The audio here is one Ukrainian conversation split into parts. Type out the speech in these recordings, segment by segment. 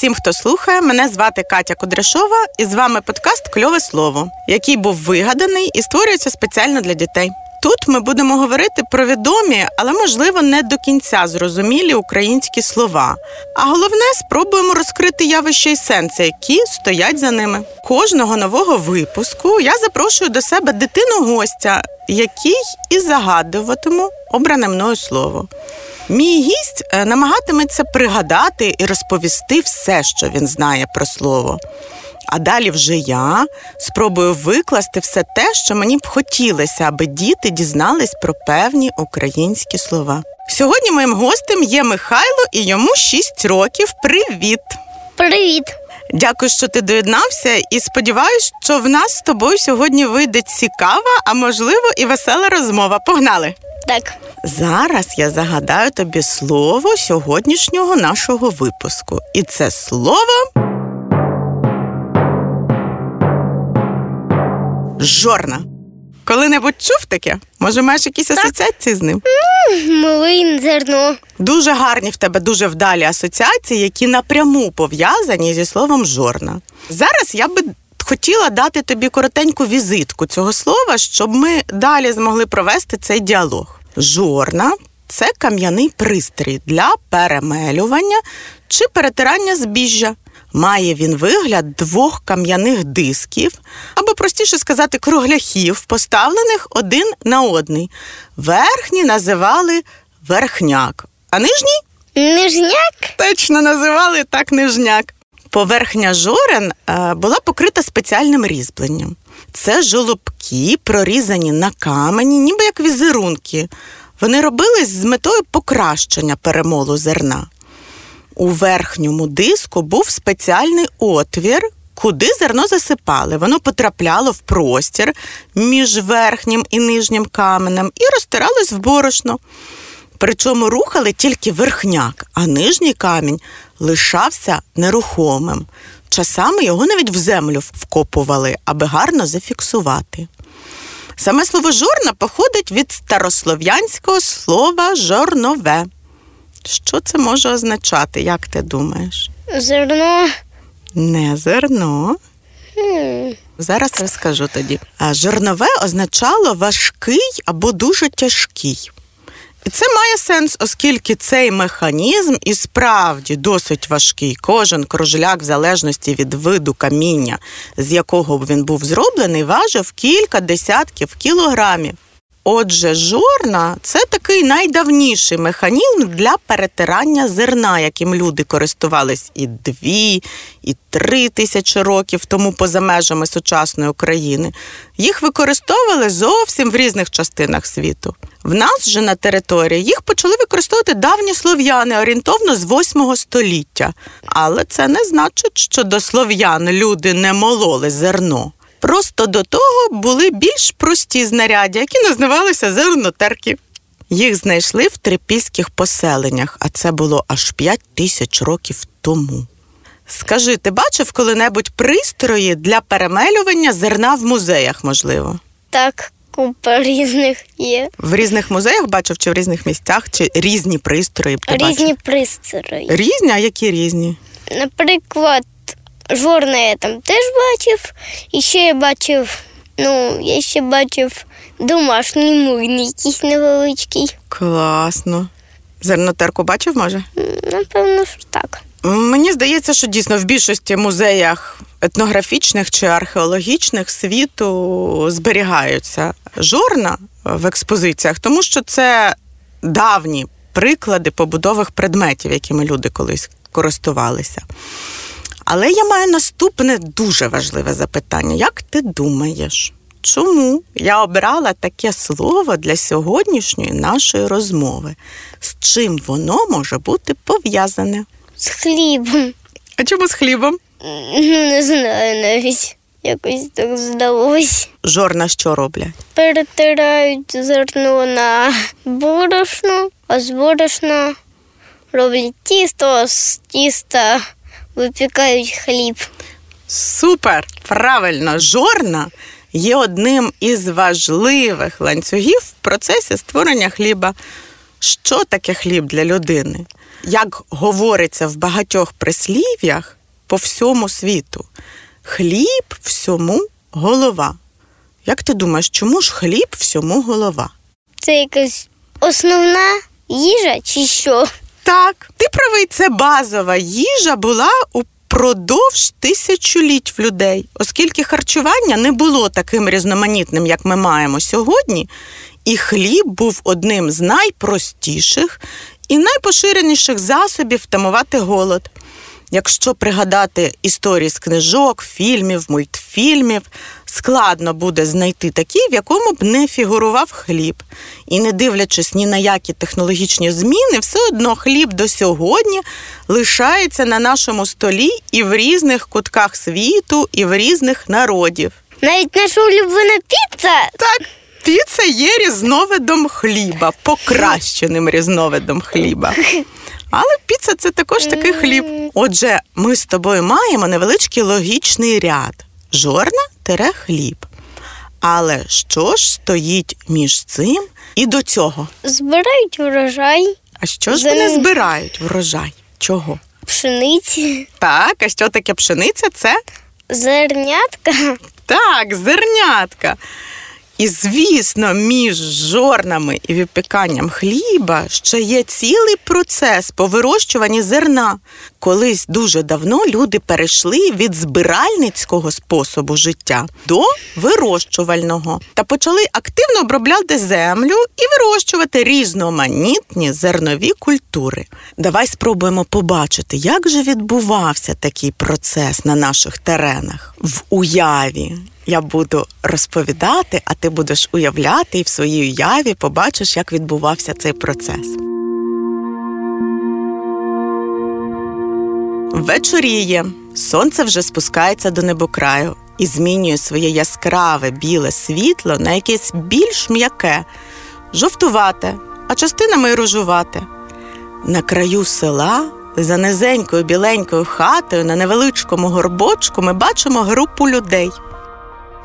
Всім, хто слухає. Мене звати Катя Кудряшова, і з вами подкаст Кльове слово, який був вигаданий і створюється спеціально для дітей. Тут ми будемо говорити про відомі, але можливо не до кінця зрозумілі українські слова. А головне, спробуємо розкрити явища і сенси, які стоять за ними. Кожного нового випуску я запрошую до себе дитину гостя, який і загадуватиму обране мною слово. Мій гість е, намагатиметься пригадати і розповісти все, що він знає про слово. А далі вже я спробую викласти все те, що мені б хотілося, аби діти дізнались про певні українські слова. Сьогодні моїм гостем є Михайло і йому 6 років. Привіт! Привіт! Дякую, що ти доєднався, і сподіваюся, що в нас з тобою сьогодні вийде цікава, а можливо і весела розмова. Погнали! Так, Зараз я загадаю тобі слово сьогоднішнього нашого випуску. І це слово. Жорна. Коли-небудь чув таке? Може, маєш якісь асоціації з ним? млин, зерно. Дуже гарні в тебе, дуже вдалі асоціації, які напряму пов'язані зі словом жорна. Зараз я би хотіла дати тобі коротеньку візитку цього слова, щоб ми далі змогли провести цей діалог. Жорна це кам'яний пристрій для перемелювання чи перетирання збіжжя. Має він вигляд двох кам'яних дисків, або простіше сказати, кругляхів, поставлених один на одний. Верхні називали верхняк, а нижній Нижняк? точно називали так нижняк. Поверхня жорен е, була покрита спеціальним різьбленням. Це жолобки, прорізані на камені, ніби як візерунки. Вони робились з метою покращення перемолу зерна. У верхньому диску був спеціальний отвір, куди зерно засипали. Воно потрапляло в простір між верхнім і нижнім каменем і розтиралось в борошно. Причому рухали тільки верхняк, а нижній камінь лишався нерухомим. Часами його навіть в землю вкопували, аби гарно зафіксувати. Саме слово жорна походить від старослов'янського слова жорнове. Що це може означати, як ти думаєш? Зерно. Не зерно. Хм. Зараз розкажу тоді. Жорнове означало важкий або дуже тяжкий. І це має сенс, оскільки цей механізм і справді досить важкий. Кожен кружляк, в залежності від виду каміння, з якого він був зроблений, важив кілька десятків кілограмів. Отже, жорна це такий найдавніший механізм для перетирання зерна, яким люди користувались і дві, і три тисячі років тому поза межами сучасної України. Їх використовували зовсім в різних частинах світу. В нас же на території їх почали використовувати давні слов'яни орієнтовно з 8 століття. Але це не значить, що до слов'ян люди не мололи зерно. Просто до того були більш прості знаряддя, які називалися зернотерки. Їх знайшли в трипільських поселеннях, а це було аж 5 тисяч років тому. Скажи, ти бачив коли-небудь пристрої для перемелювання зерна в музеях, можливо? Так, купа різних є. В різних музеях бачив чи в різних місцях, чи різні пристрої? ти Різні бачив? пристрої. Різні, а які різні? Наприклад, жорна я там теж бачив. І ще я бачив, ну, я ще бачив домашній млин якийсь невеличкий. Класно. Зернотерку бачив, може? М, Напевно, що так. Мені здається, що дійсно в більшості музеях етнографічних чи археологічних світу зберігаються жорна в експозиціях, тому що це давні приклади побудових предметів, якими люди колись користувалися. Але я маю наступне дуже важливе запитання. Як ти думаєш, чому я обрала таке слово для сьогоднішньої нашої розмови? З чим воно може бути пов'язане? З хлібом. А чому з хлібом? Не знаю навіть. Якось так здалось. Жорна що роблять? Перетирають зерно на борошно, а з борошна роблять тісто, а з тіста випікають хліб. Супер! Правильно, жорна є одним із важливих ланцюгів в процесі створення хліба. що таке хліб для людини? Як говориться в багатьох прислів'ях по всьому світу, хліб всьому голова. Як ти думаєш, чому ж хліб всьому голова? Це якась основна їжа чи що? Так, ти правий, це базова їжа була упродовж тисячоліть в людей, оскільки харчування не було таким різноманітним, як ми маємо сьогодні, і хліб був одним з найпростіших і найпоширеніших засобів втамувати голод. Якщо пригадати історії з книжок, фільмів, мультфільмів, складно буде знайти такі, в якому б не фігурував хліб. І не дивлячись ні на які технологічні зміни, все одно хліб до сьогодні лишається на нашому столі і в різних кутках світу, і в різних народів. Навіть наша улюблена піца. Так, піца є різновидом хліба, покращеним різновидом хліба. Але піца це також такий хліб. Отже, ми з тобою маємо невеличкий логічний ряд: жорна тере хліб. Але що ж стоїть між цим і до цього? Збирають врожай, А що ж За вони збирають? Врожай? Чого? пшениці, Так, а що таке пшениця? Це зернятка. Так, зернятка. І, звісно, між жорнами і випіканням хліба ще є цілий процес по вирощуванні зерна. Колись дуже давно люди перейшли від збиральницького способу життя до вирощувального та почали активно обробляти землю і вирощувати різноманітні зернові культури. Давай спробуємо побачити, як же відбувався такий процес на наших теренах в уяві. Я буду розповідати, а ти будеш уявляти, і в своїй уяві побачиш, як відбувався цей процес. Вечоріє, сонце вже спускається до небокраю і змінює своє яскраве біле світло на якесь більш м'яке, жовтувате, а частинами й рожувате. На краю села, за низенькою біленькою хатою, на невеличкому горбочку, ми бачимо групу людей.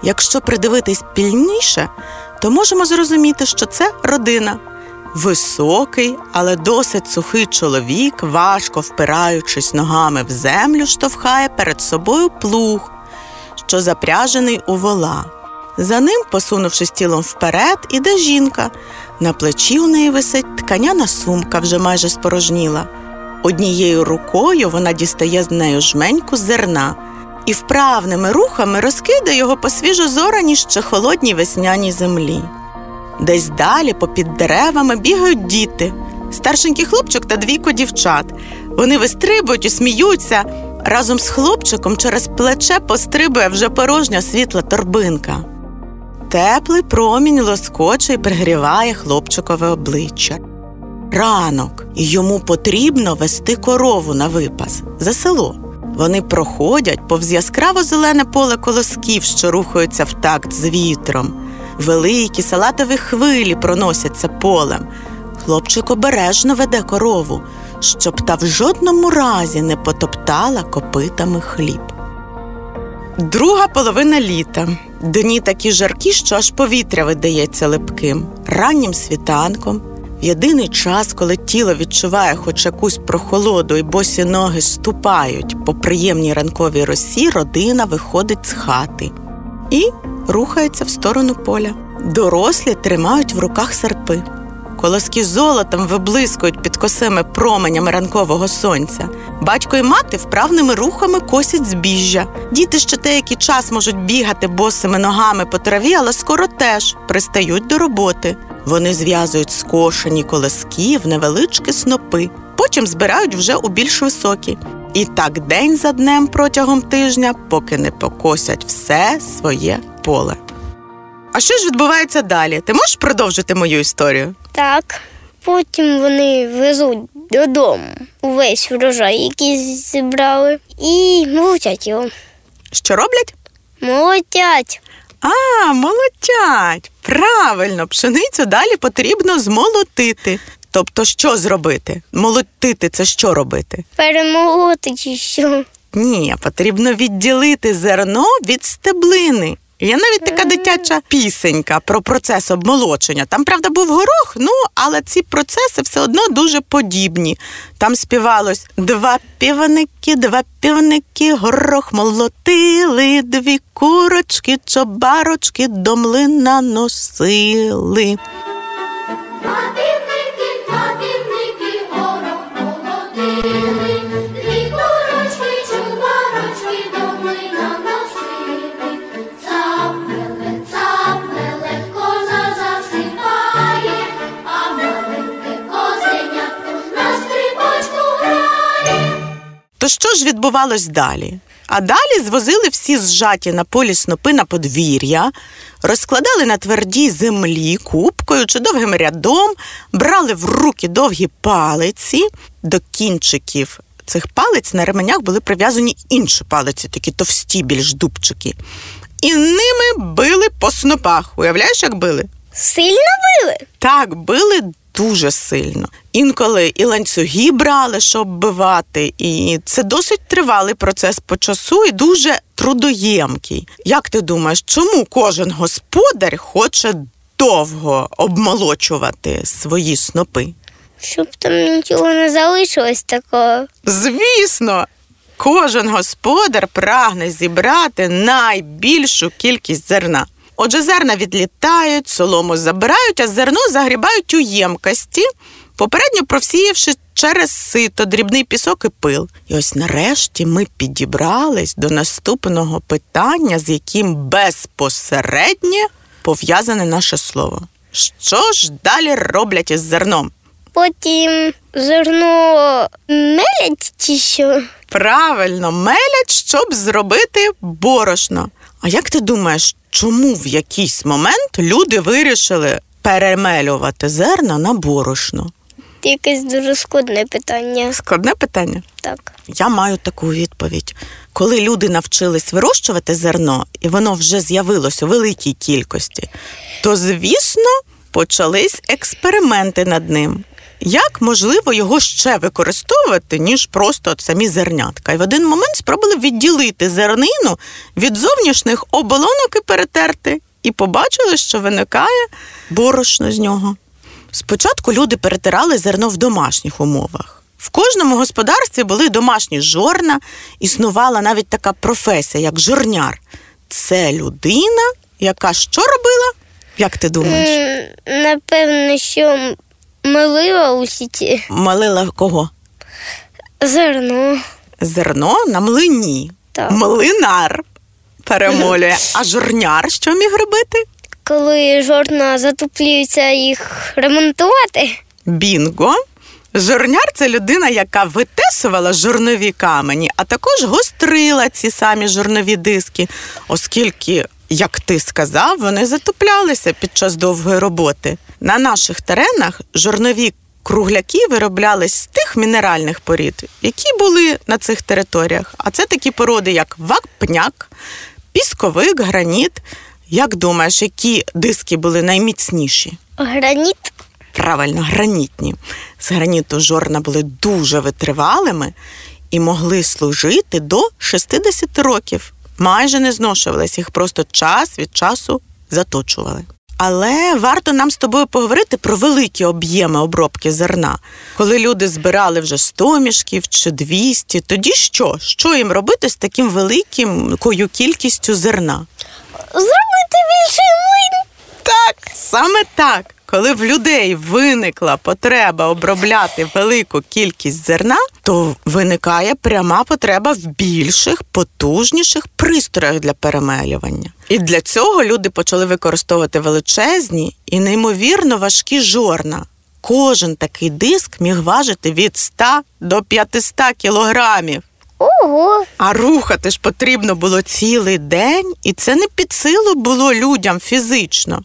Якщо придивитись пільніше, то можемо зрозуміти, що це родина. Високий, але досить сухий чоловік, важко впираючись ногами в землю, штовхає перед собою плуг, що запряжений у вола. За ним, посунувшись тілом вперед, іде жінка. На плечі у неї висить тканяна сумка, вже майже спорожніла. Однією рукою вона дістає з нею жменьку зерна і вправними рухами розкидає його по свіжозораній ще холодній весняній землі. Десь далі, попід деревами, бігають діти, старшенький хлопчик та двійко дівчат. Вони вистрибують і сміються. Разом з хлопчиком через плече пострибує вже порожня світла торбинка. Теплий промінь лоскоче і пригріває хлопчикове обличчя. Ранок, йому потрібно вести корову на випас за село. Вони проходять повз яскраво зелене поле колосків, що рухаються в такт з вітром. Великі салатові хвилі проносяться полем. Хлопчик обережно веде корову, щоб та в жодному разі не потоптала копитами хліб. Друга половина літа. Дні такі жаркі, що аж повітря видається липким. Раннім світанком, єдиний час, коли тіло відчуває хоч якусь прохолоду і босі ноги ступають по приємній ранковій росі, родина виходить з хати і рухається в сторону поля. Дорослі тримають в руках серпи. Колоски золотом виблискують під косими променями ранкового сонця. Батько і мати вправними рухами косять збіжжя. Діти ще деякий час можуть бігати босими ногами по траві, але скоро теж пристають до роботи. Вони зв'язують скошені колоски в невеличкі снопи, потім збирають вже у більш високі. І так день за днем протягом тижня, поки не покосять все своє поле. А що ж відбувається далі? Ти можеш продовжити мою історію? Так. Потім вони везуть додому увесь врожай, який зібрали, і молотять його. Що роблять? Молотять. А, молотять. Правильно, пшеницю далі потрібно змолотити. Тобто, що зробити? Молотити це що робити? Перемолоти чи що. Ні, потрібно відділити зерно від стеблини. Є навіть така дитяча пісенька про процес обмолочення. Там, правда, був горох, ну але ці процеси все одно дуже подібні. Там співалось два півники, два півники, горох молотили, дві курочки, чобарочки до млина носили. То що ж відбувалось далі? А далі звозили всі зжаті на полі снопи на подвір'я, розкладали на твердій землі купкою чи довгим рядом, брали в руки довгі палиці, до кінчиків цих палиць на ременях були прив'язані інші палиці, такі товсті, більш дубчики. І ними били по снопах. Уявляєш, як били? Сильно били? Так, били дуже сильно. Інколи і ланцюги брали, щоб бивати, і це досить тривалий процес по часу і дуже трудоємкий. Як ти думаєш, чому кожен господар хоче довго обмолочувати свої снопи? Щоб там нічого не залишилось такого. Звісно, кожен господар прагне зібрати найбільшу кількість зерна. Отже, зерна відлітають, солому забирають, а зерно загрібають у ємкості, попередньо просіявши через сито, дрібний пісок і пил. І ось нарешті ми підібрались до наступного питання, з яким безпосередньо пов'язане наше слово. Що ж далі роблять із зерном? Потім зерно мелять чи що? Правильно, мелять, щоб зробити борошно. А як ти думаєш, чому в якийсь момент люди вирішили перемелювати зерна на борошно? Якесь дуже складне питання. Складне питання. Так. Я маю таку відповідь. Коли люди навчились вирощувати зерно, і воно вже з'явилось у великій кількості, то, звісно, почались експерименти над ним. Як можливо його ще використовувати, ніж просто от самі зернятка? І в один момент спробували відділити зернину від зовнішніх оболонок і перетерти, і побачили, що виникає борошно з нього. Спочатку люди перетирали зерно в домашніх умовах. В кожному господарстві були домашні жорна, існувала навіть така професія, як жорняр. Це людина, яка що робила? Як ти думаєш? Напевно, що милила усі ці Малила кого? зерно. Зерно на млині. Так. Млинар перемолює. А жорняр що міг робити? Коли жорна затоплюються їх ремонтувати. Бінго. Жорняр це людина, яка витесувала жорнові камені, а також гострила ці самі жорнові диски, оскільки, як ти сказав, вони затоплялися під час довгої роботи. На наших теренах жорнові кругляки вироблялись з тих мінеральних порід, які були на цих територіях. А це такі породи, як вапняк, пісковик, граніт. Як думаєш, які диски були найміцніші? Граніт Правильно, гранітні. З граніту жорна були дуже витривалими і могли служити до 60 років. Майже не зношувались, їх просто час від часу заточували. Але варто нам з тобою поговорити про великі об'єми обробки зерна. Коли люди збирали вже 100 мішків чи 200, тоді що? Що їм робити з таким великим кількістю зерна? Зробити більше млин. Так, саме так. Коли в людей виникла потреба обробляти велику кількість зерна, то виникає пряма потреба в більших, потужніших пристроях для перемелювання. І для цього люди почали використовувати величезні і неймовірно важкі жорна. Кожен такий диск міг важити від 100 до 500 кілограмів. Ого, А рухати ж потрібно було цілий день, і це не під силу було людям фізично.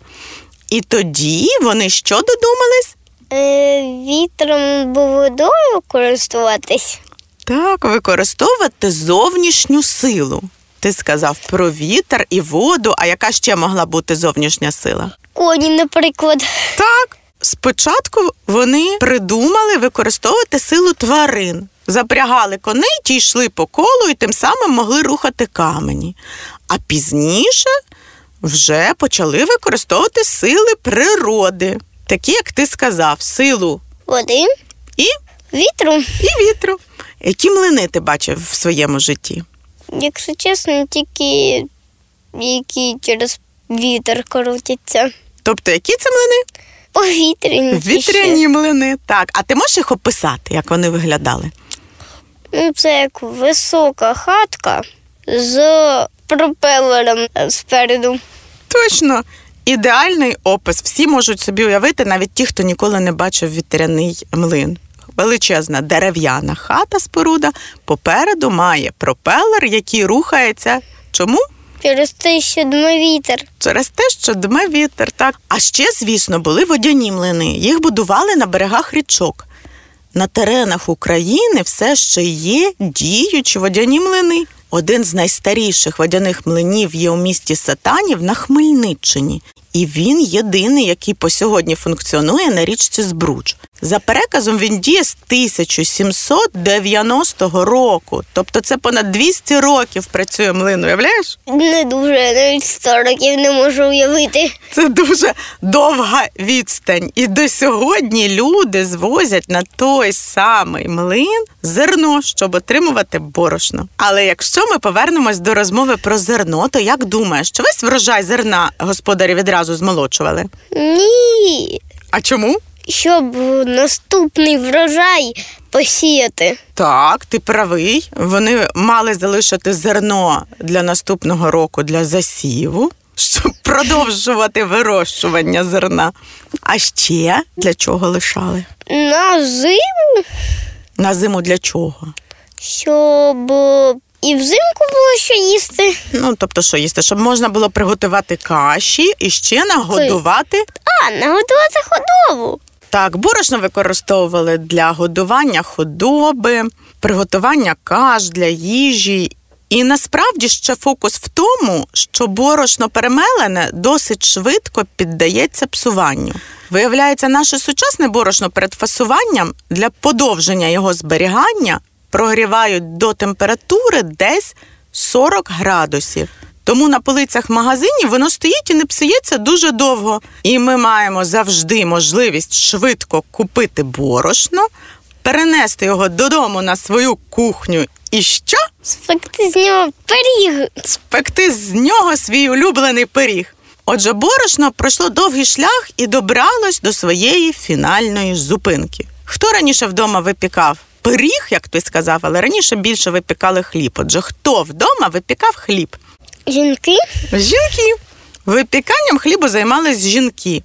І тоді вони що додумались? е, вітром або водою користуватись. Так, використовувати зовнішню силу. Ти сказав про вітер і воду, а яка ще могла бути зовнішня сила? Коні, наприклад. Так, спочатку вони придумали використовувати силу тварин. Запрягали коней, ті йшли по колу і тим самим могли рухати камені. А пізніше вже почали використовувати сили природи, такі, як ти сказав, силу Води, і, вітру. і вітру. Які млини ти бачив в своєму житті? Якщо чесно, тільки які через вітер крутяться. Тобто, які це млини? Повітряні. Вітряні млини. Так, а ти можеш їх описати, як вони виглядали? Це як висока хатка з пропелером спереду. Точно. Ідеальний опис. Всі можуть собі уявити, навіть ті, хто ніколи не бачив вітряний млин. Величезна дерев'яна хата споруда попереду має пропелер, який рухається. Чому? Через те, що дме вітер. Через те, що дме вітер, так. А ще, звісно, були водяні млини. Їх будували на берегах річок. На теренах України все ще є діючі водяні млини. Один з найстаріших водяних млинів є у місті Сатанів на Хмельниччині. І він єдиний, який по сьогодні функціонує на річці Збруч. За переказом він діє з 1790 року. Тобто це понад 200 років працює млин, уявляєш? Не дуже, навіть 100 років не можу уявити. Це дуже довга відстань. І до сьогодні люди звозять на той самий млин зерно, щоб отримувати борошно. Але якщо ми повернемось до розмови про зерно, то як думаєш, що весь врожай зерна господарі відразу змолочували? Ні. А чому? Щоб наступний врожай посіяти. Так, ти правий. Вони мали залишити зерно для наступного року для засіву, щоб продовжувати вирощування зерна. А ще для чого лишали? На зиму, На зиму для чого? щоб і взимку було що їсти. Ну, тобто, що їсти, щоб можна було приготувати каші і ще нагодувати. А, наготувати худобу. Так, борошно використовували для годування худоби, приготування каш для їжі. І насправді ще фокус в тому, що борошно перемелене досить швидко піддається псуванню. Виявляється, наше сучасне борошно перед фасуванням для подовження його зберігання прогрівають до температури десь 40 градусів. Тому на полицях магазинів воно стоїть і не псується дуже довго. І ми маємо завжди можливість швидко купити борошно, перенести його додому на свою кухню і що? Спекти з нього пиріг. Спекти з нього свій улюблений пиріг. Отже, борошно пройшло довгий шлях і добралось до своєї фінальної зупинки. Хто раніше вдома випікав? Пиріг, як ти сказав, але раніше більше випікали хліб. Отже, хто вдома випікав хліб? Жінки Жінки. Випіканням хлібу займались жінки.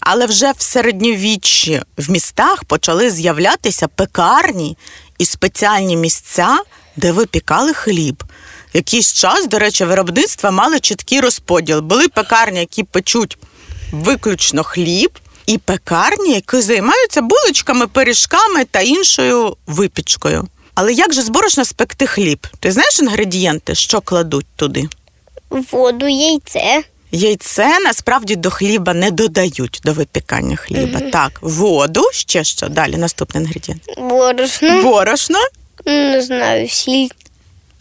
Але вже в середньовіччі в містах почали з'являтися пекарні і спеціальні місця, де випікали хліб. Якийсь час, до речі, виробництва мали чіткий розподіл. Були пекарні, які печуть виключно хліб, і пекарні, які займаються булочками, пиріжками та іншою випічкою. Але як же з борошна спекти хліб? Ти знаєш інгредієнти, що кладуть туди? воду, яйце. Яйце насправді до хліба не додають до випікання хліба. Так, воду, ще що далі, наступний інгредієнт. Борошно. Борошно. Не знаю, сіль.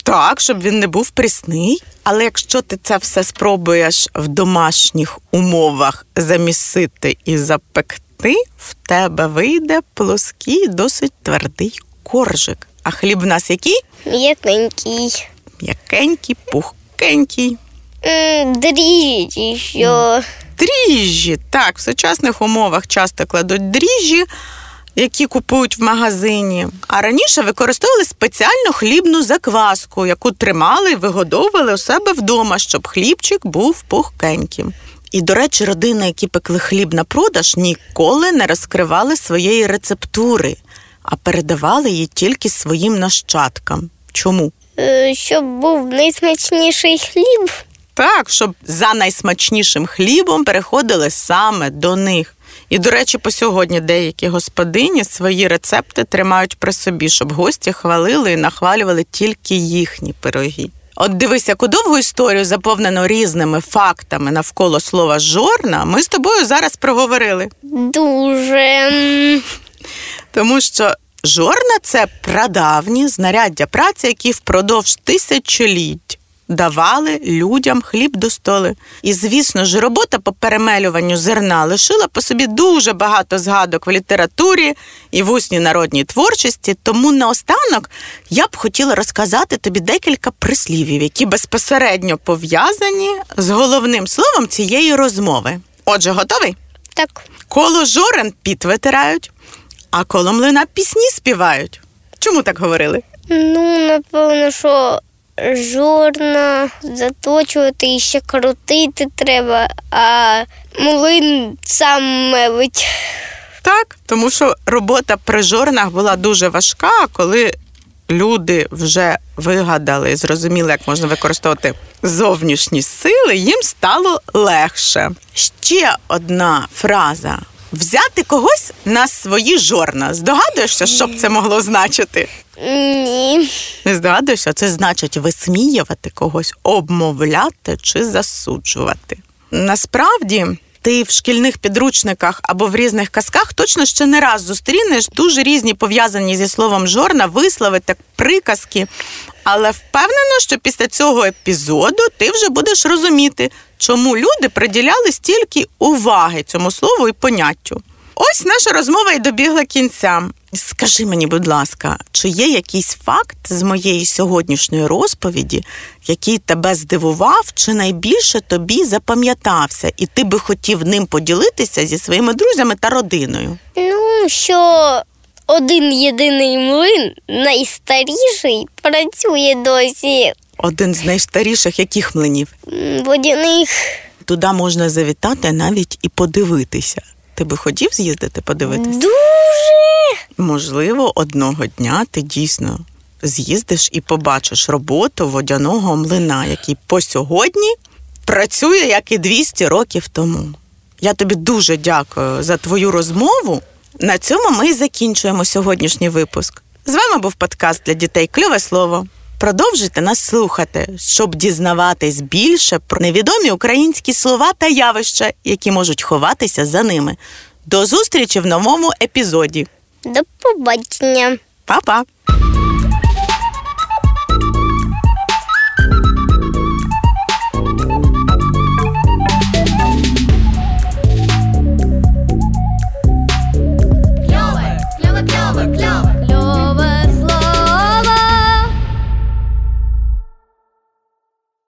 Так, щоб він не був прісний. Але якщо ти це все спробуєш в домашніх умовах замісити і запекти, в тебе вийде плоский, досить твердий коржик. А хліб в нас який? М'якенький. М'якенький, пухкенький. Дріжджі, що Дріжджі. Так, в сучасних умовах часто кладуть дріжджі, які купують в магазині. А раніше використовували спеціальну хлібну закваску, яку тримали і вигодовували у себе вдома, щоб хлібчик був пухкеньким. І, до речі, родини, які пекли хліб на продаж, ніколи не розкривали своєї рецептури, а передавали її тільки своїм нащадкам. Чому? е, щоб був найсмачніший хліб. Так, щоб за найсмачнішим хлібом переходили саме до них. І, до речі, по сьогодні деякі господині свої рецепти тримають при собі, щоб гості хвалили і нахвалювали тільки їхні пироги. От дивись, яку довгу історію, заповнену різними фактами навколо слова жорна, ми з тобою зараз проговорили. Дуже. Тому що жорна це прадавні знаряддя праці, які впродовж тисячоліть давали людям хліб до столи. І, звісно ж, робота по перемелюванню зерна лишила по собі дуже багато згадок в літературі і в усній народній творчості. Тому наостанок я б хотіла розказати тобі декілька прислівів, які безпосередньо пов'язані з головним словом цієї розмови. Отже, готовий? Так. Коло жорен піт витирають, а коло млина пісні співають. Чому так говорили? Ну, напевно, що жорна заточувати і ще крутити треба, а млин сам мелить. Так, тому що робота при жорнах була дуже важка, коли люди вже вигадали і зрозуміли, як можна використовувати зовнішні сили, їм стало легше. Ще одна фраза. Взяти когось на свої жорна. Здогадуєшся, що б це могло значити? Ні. Не здогадуєшся, це значить висміювати когось, обмовляти чи засуджувати. Насправді, ти в шкільних підручниках або в різних казках точно ще не раз зустрінеш дуже різні пов'язані зі словом жорна, вислови та приказки. Але впевнена, що після цього епізоду ти вже будеш розуміти, чому люди приділяли стільки уваги цьому слову і поняттю. Ось наша розмова і добігла кінця. Скажи мені, будь ласка, чи є якийсь факт з моєї сьогоднішньої розповіді, який тебе здивував, чи найбільше тобі запам'ятався, і ти би хотів ним поділитися зі своїми друзями та родиною? Ну, що один єдиний млин, найстаріший, працює досі Один з найстаріших яких млинів? Водяних. Туди можна завітати навіть і подивитися. Ти би хотів з'їздити подивитися? Дуже. Можливо, одного дня ти дійсно з'їздиш і побачиш роботу водяного млина, який по сьогодні працює як і 200 років тому. Я тобі дуже дякую за твою розмову. На цьому ми і закінчуємо сьогоднішній випуск. З вами був подкаст для дітей Кльове слово. Продовжуйте нас слухати, щоб дізнаватись більше про невідомі українські слова та явища, які можуть ховатися за ними. До зустрічі в новому епізоді. До побачення. Па-па!